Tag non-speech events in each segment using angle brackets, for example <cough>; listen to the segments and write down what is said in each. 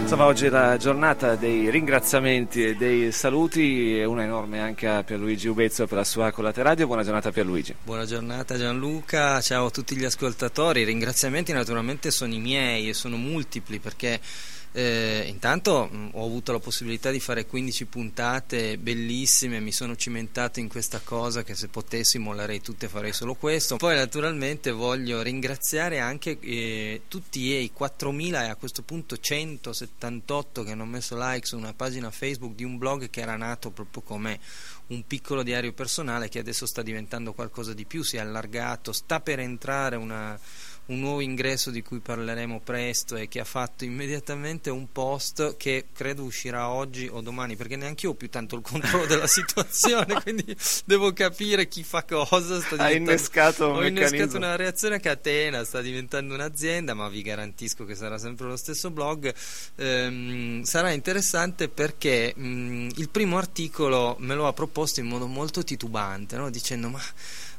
Insomma, oggi è la giornata dei ringraziamenti e dei saluti, una enorme anche a Pierluigi Ubezzo per la sua collaterale. Buona giornata Pierluigi. Buona giornata Gianluca, ciao a tutti gli ascoltatori. I ringraziamenti naturalmente sono i miei e sono multipli perché eh, intanto mh, ho avuto la possibilità di fare 15 puntate bellissime, mi sono cimentato in questa cosa che se potessi mollerei tutte farei solo questo. Poi naturalmente voglio ringraziare anche eh, tutti i 4000 e a questo punto 178 che hanno messo like su una pagina Facebook di un blog che era nato proprio come un piccolo diario personale che adesso sta diventando qualcosa di più, si è allargato, sta per entrare una un nuovo ingresso di cui parleremo presto e che ha fatto immediatamente un post che credo uscirà oggi o domani perché neanche io ho più tanto il controllo <laughs> della situazione quindi devo capire chi fa cosa ha innescato un ho innescato una reazione a catena sta diventando un'azienda ma vi garantisco che sarà sempre lo stesso blog ehm, sarà interessante perché mh, il primo articolo me lo ha proposto in modo molto titubante no? dicendo ma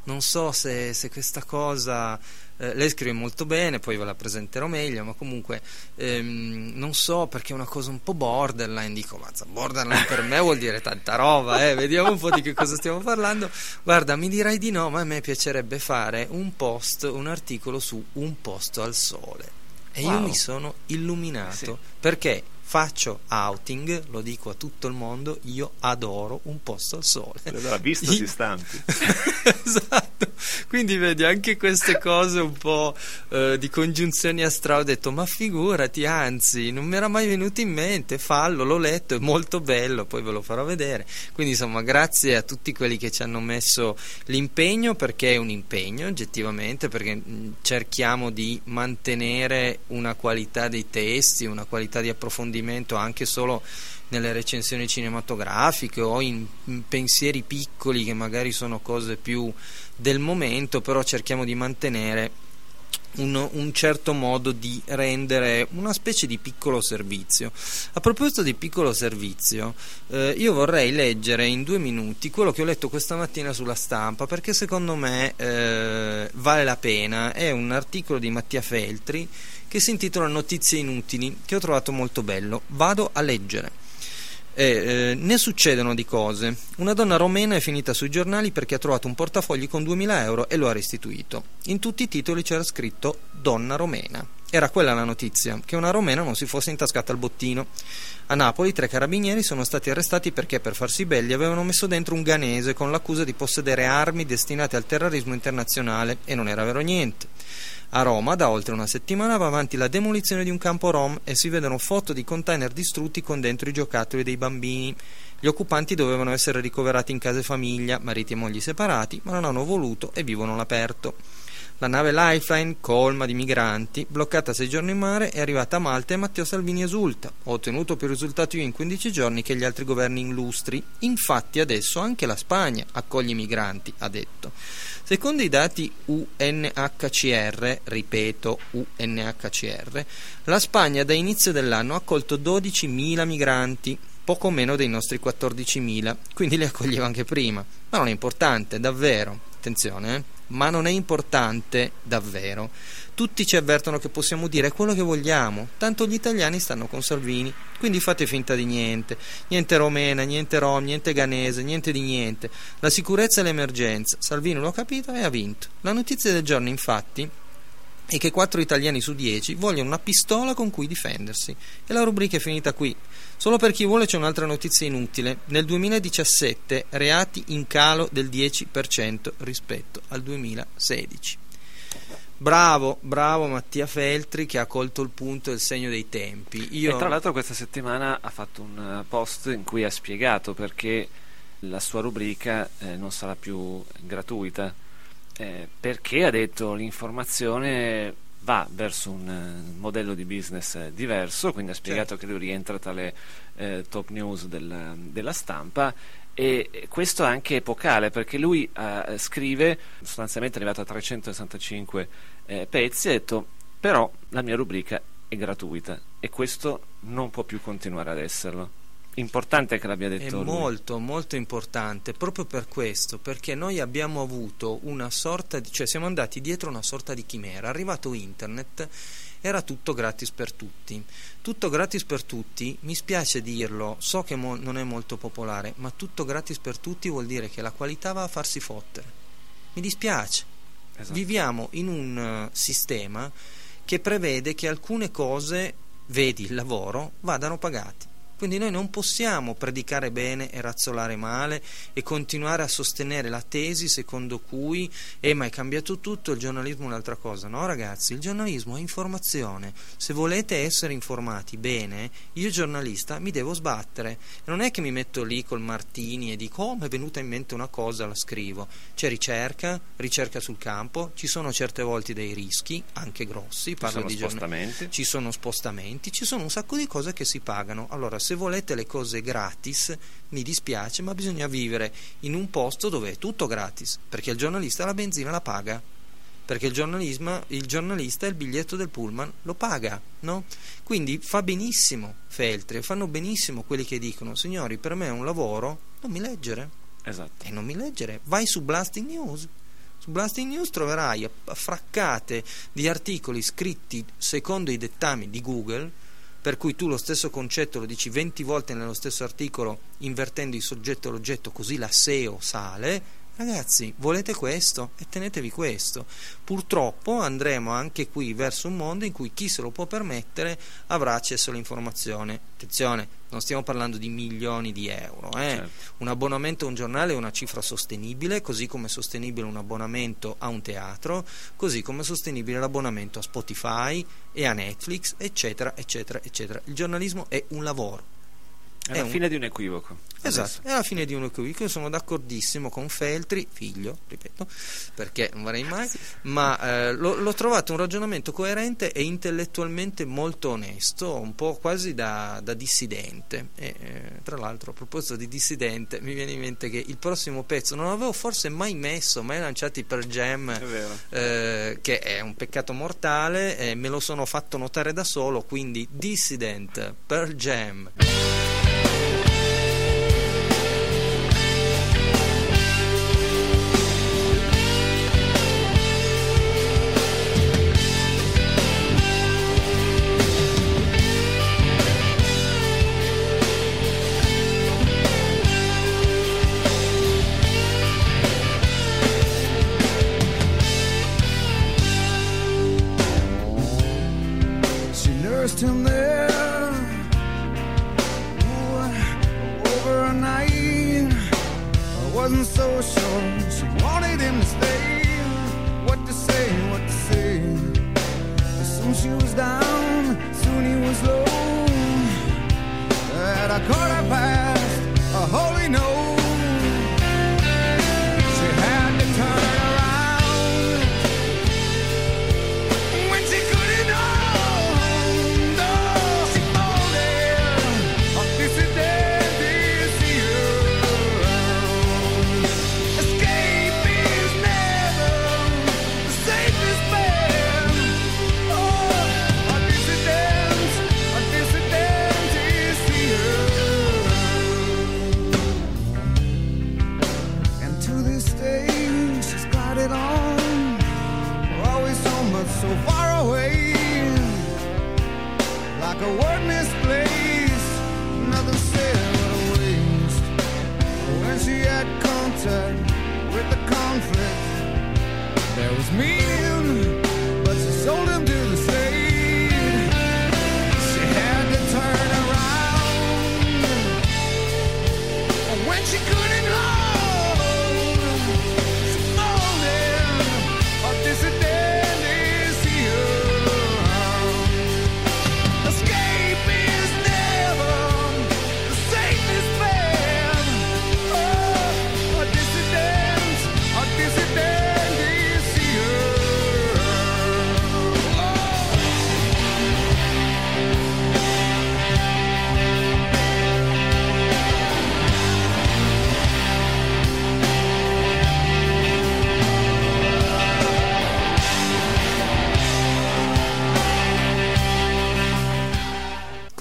non so se, se questa cosa eh, lei scrive molto bene, poi ve la presenterò meglio, ma comunque ehm, non so perché è una cosa un po' borderline, dico, mazza, borderline per me vuol dire tanta roba, eh? vediamo un po' di che cosa stiamo parlando. Guarda, mi dirai di no, ma a me piacerebbe fare un post, un articolo su un posto al sole. E wow. io mi sono illuminato sì. perché faccio outing, lo dico a tutto il mondo, io adoro un posto al sole. Allora, visto si stampi. <laughs> esatto, quindi vedi anche queste cose un po' eh, di congiunzioni astrali, ho detto ma figurati, anzi non mi era mai venuto in mente, fallo, l'ho letto, è molto bello, poi ve lo farò vedere. Quindi insomma grazie a tutti quelli che ci hanno messo l'impegno, perché è un impegno oggettivamente, perché mh, cerchiamo di mantenere una qualità dei testi, una qualità di approfondimento approfondimento anche solo nelle recensioni cinematografiche o in, in, pensieri piccoli che magari sono cose più del momento, però cerchiamo di mantenere un, un, certo modo di rendere una specie di piccolo servizio. A proposito di piccolo servizio, eh, io vorrei leggere in due minuti quello che ho letto questa mattina sulla stampa perché secondo me eh, vale la pena. È un articolo di Mattia Feltri che si intitola Notizie inutili, che ho trovato molto bello. Vado a leggere. Eh, eh, ne succedono di cose. Una donna romena è finita sui giornali perché ha trovato un portafogli con 2000 euro e lo ha restituito. In tutti i titoli c'era scritto donna romena. Era quella la notizia, che una romena non si fosse intascata il bottino. A Napoli tre carabinieri sono stati arrestati perché per farsi belli avevano messo dentro un ganese con l'accusa di possedere armi destinate al terrorismo internazionale e non era vero niente. A Roma da oltre una settimana va avanti la demolizione di un campo rom e si vedono foto di container distrutti con dentro i giocattoli dei bambini. Gli occupanti dovevano essere ricoverati in case famiglia, mariti e mogli separati, ma non hanno voluto e vivono all'aperto. La nave Lifeline, colma di migranti, bloccata sei giorni in mare, è arrivata a Malta e Matteo Salvini esulta. Ho ottenuto più risultati io in 15 giorni che gli altri governi illustri. Infatti adesso anche la Spagna accoglie i migranti, ha detto. Secondo i dati UNHCR, ripeto UNHCR, la Spagna da inizio dell'anno ha accolto 12.000 migranti, poco meno dei nostri 14.000, quindi li accoglieva anche prima. Ma non è importante, davvero. Attenzione, eh? ma non è importante davvero. Tutti ci avvertono che possiamo dire quello che vogliamo, tanto gli italiani stanno con Salvini, quindi fate finta di niente. Niente romena, niente rom, niente ganese, niente di niente. La sicurezza e l'emergenza. Salvini lo ha capito e ha vinto. La notizia del giorno, infatti, è che 4 italiani su 10 vogliono una pistola con cui difendersi. E la rubrica è finita qui. Solo per chi vuole c'è un'altra notizia inutile. Nel 2017 reati in calo del 10% rispetto al 2016. Bravo, bravo Mattia Feltri che ha colto il punto e il segno dei tempi. Io... E tra l'altro questa settimana ha fatto un post in cui ha spiegato perché la sua rubrica eh, non sarà più gratuita eh, perché ha detto l'informazione va verso un uh, modello di business eh, diverso, quindi ha spiegato certo. che lui rientra tra le eh, top news del, della stampa e questo è anche epocale perché lui uh, scrive, sostanzialmente è arrivato a 365 eh, pezzi, ha detto però la mia rubrica è gratuita e questo non può più continuare ad esserlo importante che l'abbia detto è lui. molto molto importante proprio per questo perché noi abbiamo avuto una sorta di cioè siamo andati dietro una sorta di chimera è arrivato internet era tutto gratis per tutti. Tutto gratis per tutti, mi spiace dirlo, so che mo- non è molto popolare, ma tutto gratis per tutti vuol dire che la qualità va a farsi fottere. Mi dispiace. Esatto. Viviamo in un uh, sistema che prevede che alcune cose, vedi il lavoro, vadano pagate. Quindi noi non possiamo predicare bene e razzolare male e continuare a sostenere la tesi secondo cui eh ma è cambiato tutto, il giornalismo è un'altra cosa. No ragazzi, il giornalismo è informazione. Se volete essere informati bene, io giornalista mi devo sbattere. Non è che mi metto lì col Martini e dico oh mi è venuta in mente una cosa, la scrivo. C'è ricerca, ricerca sul campo, ci sono certe volte dei rischi, anche grossi, parlo ci sono. Ci sono spostamenti, ci sono un sacco di cose che si pagano. Allora se volete le cose gratis, mi dispiace, ma bisogna vivere in un posto dove è tutto gratis, perché il giornalista la benzina la paga, perché il, il giornalista il biglietto del pullman lo paga, no? Quindi fa benissimo Feltri, fanno benissimo quelli che dicono, signori, per me è un lavoro, non mi leggere. Esatto. E non mi leggere, vai su Blasting News. Su Blasting News troverai fraccate di articoli scritti secondo i dettami di Google per cui tu lo stesso concetto lo dici 20 volte nello stesso articolo invertendo il soggetto e l'oggetto così la SEO sale, ragazzi volete questo e tenetevi questo. Purtroppo andremo anche qui verso un mondo in cui chi se lo può permettere avrà accesso all'informazione. Attenzione, non stiamo parlando di milioni di euro. Eh? Certo. Un abbonamento a un giornale è una cifra sostenibile, così come è sostenibile un abbonamento a un teatro, così come è sostenibile l'abbonamento a Spotify e a Netflix, eccetera, eccetera, eccetera. Il giornalismo è un lavoro è, è la un... fine di un equivoco. Esatto, adesso. è la fine di un equivoco. Io sono d'accordissimo con Feltri, figlio, ripeto, perché non vorrei mai, ma eh, l'ho, l'ho, trovato un ragionamento coerente e intellettualmente molto onesto, un po' quasi da, da dissidente. E, eh, tra l'altro, a proposito di dissidente, mi viene in mente che il prossimo pezzo non l'avevo forse mai messo, mai lanciati per Jam, eh, che è un peccato mortale, me lo sono fatto notare da solo, quindi Dissident per Jam.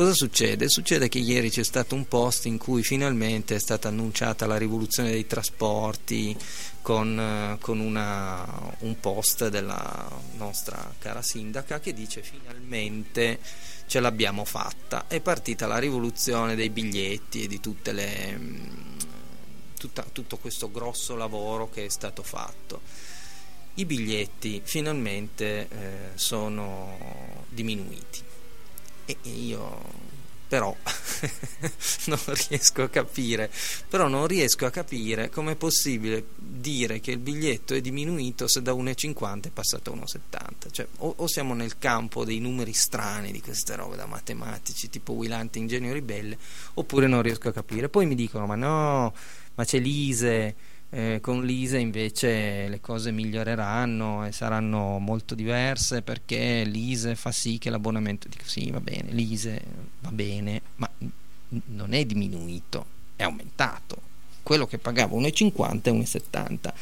Cosa succede? Succede che ieri c'è stato un post in cui finalmente è stata annunciata la rivoluzione dei trasporti con, eh, con una, un post della nostra cara sindaca che dice finalmente ce l'abbiamo fatta, è partita la rivoluzione dei biglietti e di tutte le, mm, tutta, tutto questo grosso lavoro che è stato fatto. I biglietti finalmente eh, sono diminuiti e io però <laughs> non riesco a capire però non riesco a capire come è possibile dire che il biglietto è diminuito se da 1,50 è passato a 1,70 cioè o, o, siamo nel campo dei numeri strani di queste robe da matematici tipo Willante Ingegno Ribelle oppure non riesco a capire. Poi mi dicono ma no ma c'è l'ISE eh, con l'ISE invece le cose miglioreranno e saranno molto diverse perché l'ISE fa sì che l'abbonamento dico sì va bene l'ISE va bene ma non è diminuito è aumentato. Quello che pagavo 1,50 è 1,70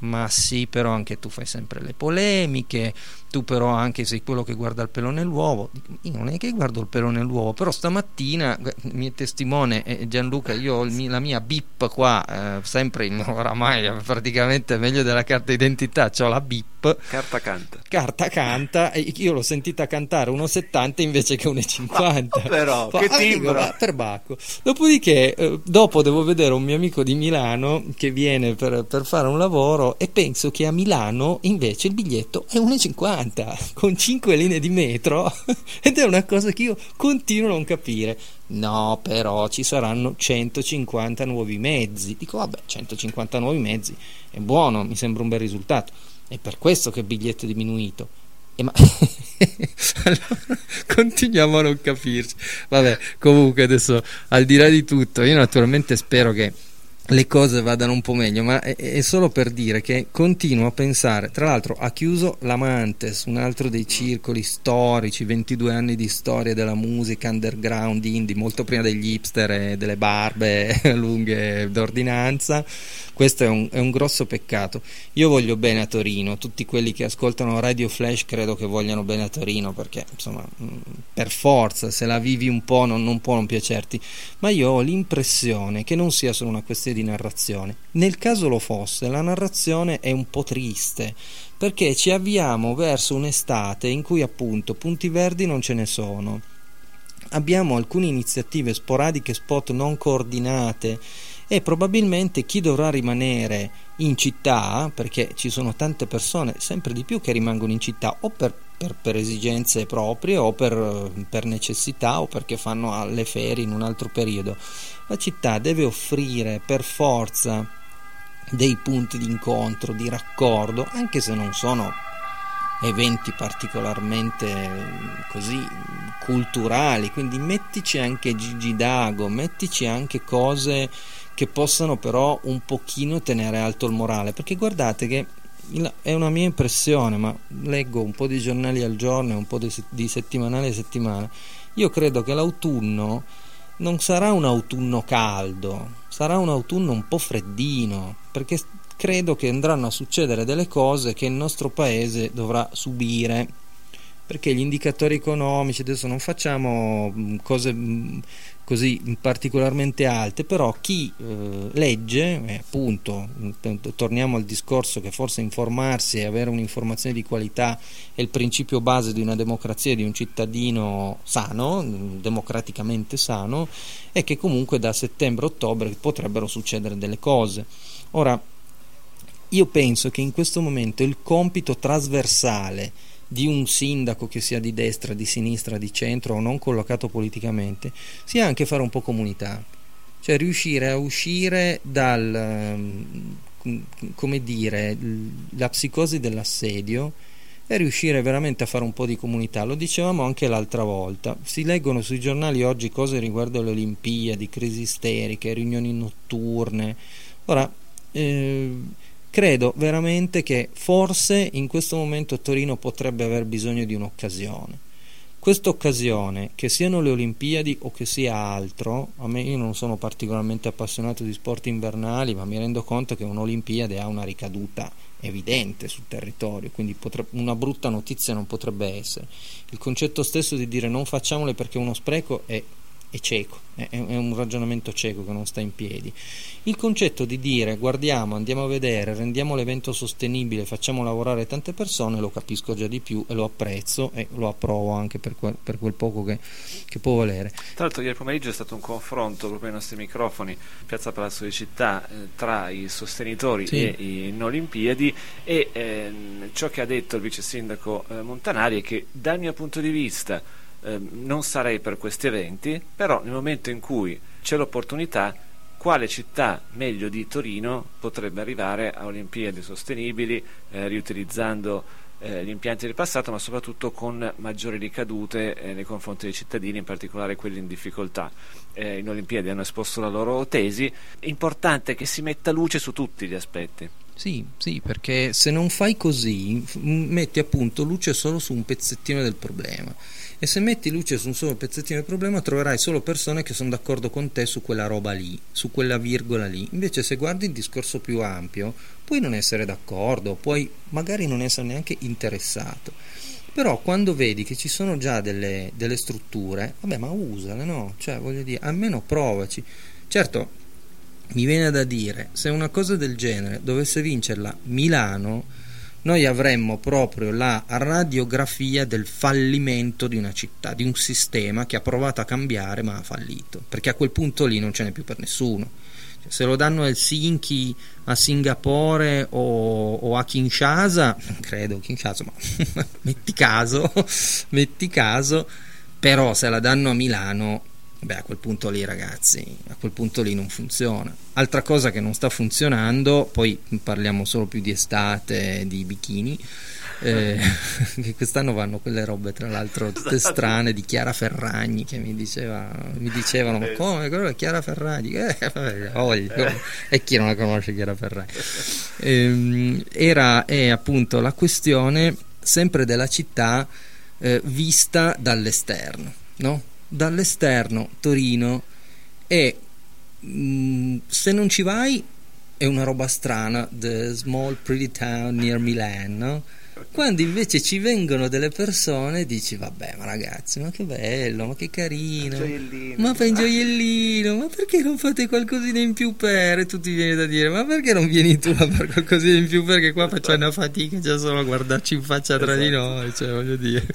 ma sì, però anche tu fai sempre le polemiche, tu però anche sei quello che guarda il pelo nell'uovo. Io non è che guardo il pelo nell'uovo, però stamattina, il mio testimone è Gianluca, io ho la mia bip qua, eh, sempre in, <laughs> oramai praticamente meglio della carta d'identità, ho la bip. Carta canta. Carta canta, io l'ho sentita cantare 1,70 invece che 1,50. <laughs> Ma, però, Fa, che timbro! Per Bacco. Dopodiché, eh, dopo devo vedere un mio amico di Milano che viene per, per fare un lavoro e penso che a Milano invece il biglietto è 1,50 con 5 linee di metro <laughs> ed è una cosa che io continuo a non capire. No, però ci saranno 150 nuovi mezzi. Dico, vabbè, 150 nuovi mezzi è buono, mi sembra un bel risultato. È per questo che il biglietto è diminuito. E ma <laughs> allora, continuiamo a non capirci. Vabbè, comunque adesso al di là di tutto, io naturalmente spero che le cose vadano un po' meglio, ma è, è, solo per dire che continuo a pensare, tra l'altro ha chiuso l'Amantes, un altro dei circoli storici, 22 anni di storia della musica underground indie, molto prima degli hipster e delle barbe <laughs> lunghe d'ordinanza, questo è un, è un grosso peccato. Io voglio bene a Torino, tutti quelli che ascoltano Radio Flash credo che vogliano bene a Torino, perché insomma, mm, per forza, se la vivi un po' non, non può non piacerti, ma io ho l'impressione che non sia solo una questione di narrazione. Nel caso lo fosse, la narrazione è un po' triste, perché ci avviamo verso un'estate in cui appunto punti verdi non ce ne sono. Abbiamo alcune iniziative sporadiche, spot non coordinate e probabilmente chi dovrà rimanere in città, perché ci sono tante persone sempre di più che rimangono in città o per, per, per esigenze proprie o per, per necessità o perché fanno le ferie in un altro periodo, la città deve offrire per forza dei punti di incontro, di raccordo, anche se non sono eventi particolarmente così culturali, quindi mettici anche Gigi Dago, mettici anche cose che possano però un pochino tenere alto il morale, perché guardate che è una mia impressione, ma leggo un po' di giornali al giorno e un po' di, di settimanale a settimana, io credo che l'autunno non sarà un autunno caldo, sarà un autunno un po' freddino, perché credo che andranno a succedere delle cose che il nostro paese dovrà subire. Perché gli indicatori economici, adesso non facciamo mm, cose mm, così particolarmente alte, però chi eh, legge, eh, appunto, torniamo al discorso che forse informarsi e avere un'informazione di qualità è il principio base di una democrazia, di un cittadino sano, democraticamente sano, e che comunque da settembre-ottobre potrebbero succedere delle cose. Ora, io penso che in questo momento il compito trasversale di un sindaco che sia di destra, di sinistra, di centro o non collocato politicamente, sia anche fare un po' comunità, cioè riuscire a uscire dal, ehm, come dire, la psicosi dell'assedio e riuscire veramente a fare un po' di comunità. Lo dicevamo anche l'altra volta, si leggono sui giornali oggi cose riguardo le Olimpiadi, crisi isteriche, riunioni notturne. Ora, eh, credo veramente che forse in questo momento Torino potrebbe aver bisogno di un'occasione. Questa occasione, che siano le Olimpiadi o che sia altro, a me io non sono particolarmente appassionato di sport invernali, ma mi rendo conto che un'Olimpiade ha una ricaduta evidente sul territorio, quindi potrebbe, una brutta notizia non potrebbe essere. Il concetto stesso di dire non facciamole perché è uno spreco è è cieco, è, è, un ragionamento cieco che non sta in piedi. Il concetto di dire guardiamo, andiamo a vedere, rendiamo l'evento sostenibile, facciamo lavorare tante persone, lo capisco già di più e lo apprezzo e lo approvo anche per quel, per quel poco che, che, può valere. Tra l'altro ieri pomeriggio è stato un confronto proprio ai nostri microfoni, Piazza Palazzo di Città, eh, tra i sostenitori sì. e i non Olimpiadi e eh, ciò che ha detto il vice sindaco eh, Montanari è che dal mio punto di vista eh, non sarei per questi eventi, però nel momento in cui c'è l'opportunità, quale città meglio di Torino potrebbe arrivare a Olimpiadi sostenibili, eh, riutilizzando eh, gli impianti del passato, ma soprattutto con maggiori ricadute eh, nei confronti dei cittadini, in particolare quelli in difficoltà. Eh, in Olimpiadi hanno esposto la loro tesi. È importante che si metta luce su tutti gli aspetti. Sì, sì, perché se non fai così, metti appunto luce solo su un pezzettino del problema e se metti luce su un solo pezzettino del problema troverai solo persone che sono d'accordo con te su quella roba lì, su quella virgola lì. Invece se guardi il discorso più ampio, puoi non essere d'accordo, puoi magari non essere neanche interessato. Però quando vedi che ci sono già delle, delle strutture, vabbè ma usale, no? Cioè voglio dire, almeno provaci. Certo, mi viene da dire, se una cosa del genere dovesse vincerla Milano, noi avremmo proprio la radiografia del fallimento di una città, di un sistema che ha provato a cambiare ma ha fallito, perché a quel punto lì non ce n'è più per nessuno. Cioè, se lo danno a Helsinki, a Singapore o, o a Kinshasa, non credo Kinshasa, ma <laughs> metti caso, <laughs> metti caso, però se la danno a Milano Beh, a quel punto lì, ragazzi, a quel punto lì non funziona. Altra cosa che non sta funzionando, poi parliamo solo più di estate, di bikini. Eh, <laughs> che quest'anno vanno quelle robe, tra l'altro, tutte esatto. strane di Chiara Ferragni che mi, diceva, mi dicevano: Ma come? Quello è Chiara Ferragni? Eh, <laughs> voglio. E chi non la conosce, Chiara Ferragni? Eh, era è appunto la questione sempre della città eh, vista dall'esterno, no? Dall'esterno Torino e mh, mm, se non ci vai è una roba strana, The Small Pretty Town Near Milan, no? Quando invece ci vengono delle persone dici vabbè ma ragazzi ma che bello, ma che carino, ma fai un gioiellino, ma perché non fate qualcosina in più per? E tu ti vieni da dire ma perché non vieni tu a fare qualcosina in più perché qua facciamo una fatica già solo a guardarci in faccia tra esatto. di noi, cioè voglio dire.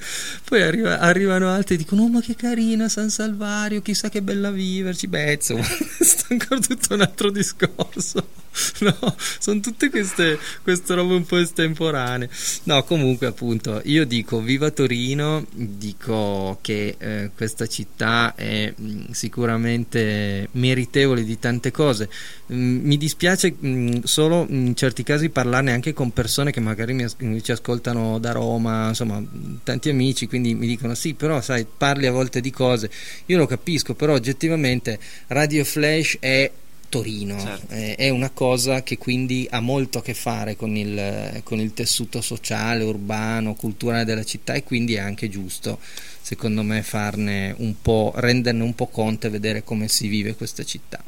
Poi arriva, arrivano altri e dicono oh ma che carina San Salvario, chissà che bella viverci, beh insomma <laughs> sta ancora tutto un altro discorso. <laughs> No, sono tutte queste, queste robe un po' estemporanee. No, comunque appunto io dico viva Torino, dico che eh, questa città è mh, mm, sicuramente meritevole di tante cose. Mm, mi dispiace mh, mm, solo in certi casi parlarne anche con persone che magari mi ci ascoltano da Roma, insomma tanti amici, quindi mi dicono sì, però sai, parli a volte di cose, io lo capisco, però oggettivamente Radio Flash è Torino, certo. eh, è una cosa che quindi ha molto a che fare con il, con il tessuto sociale, urbano, culturale della città e quindi è anche giusto secondo me farne un po', renderne un po' conto e vedere come si vive questa città.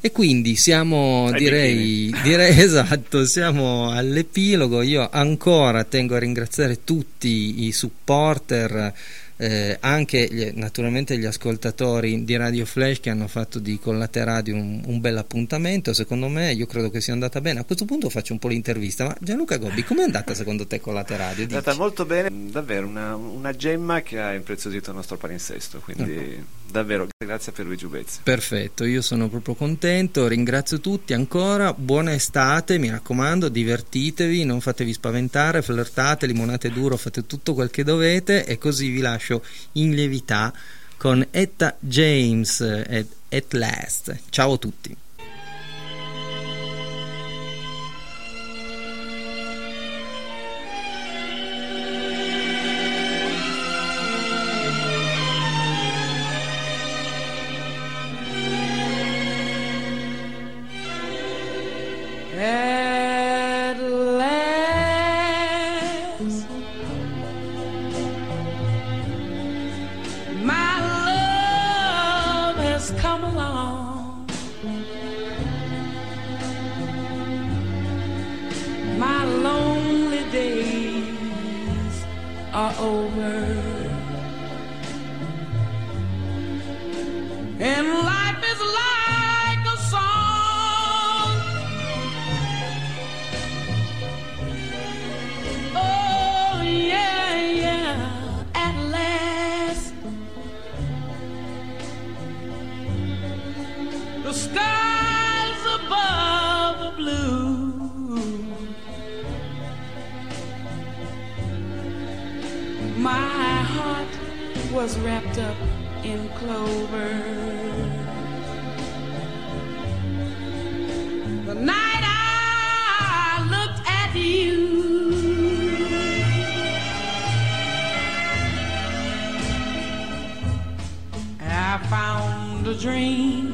E quindi siamo, direi, direi <laughs> esatto, siamo all'epilogo. Io ancora tengo a ringraziare tutti i supporter eh, anche gli, naturalmente gli ascoltatori di Radio Flash che hanno fatto di Collateradio un, un bel appuntamento secondo me io credo che sia andata bene a questo punto faccio un po' l'intervista ma Gianluca Gobbi com'è andata secondo te Collateradio? è andata molto bene davvero una, una, gemma che ha impreziosito il nostro palinsesto quindi uh-huh. davvero grazie per Luigi Ubezzi perfetto io sono proprio contento ringrazio tutti ancora buona estate mi raccomando divertitevi non fatevi spaventare flirtate limonate duro fate tutto quel che dovete e così vi lascio lascio in lievità con Etta James at, at Last. Ciao a tutti. Skies above are blue. My heart was wrapped up in clover. The night I looked at you, I found a dream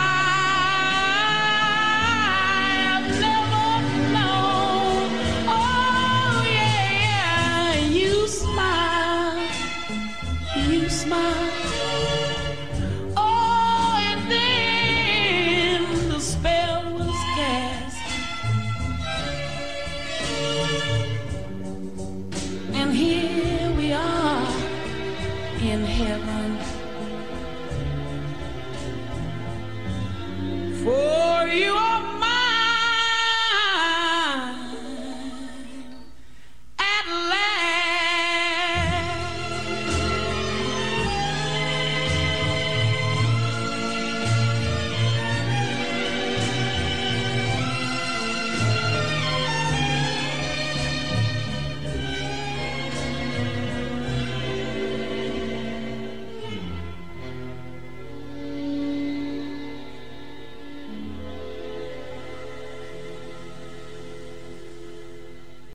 in heaven.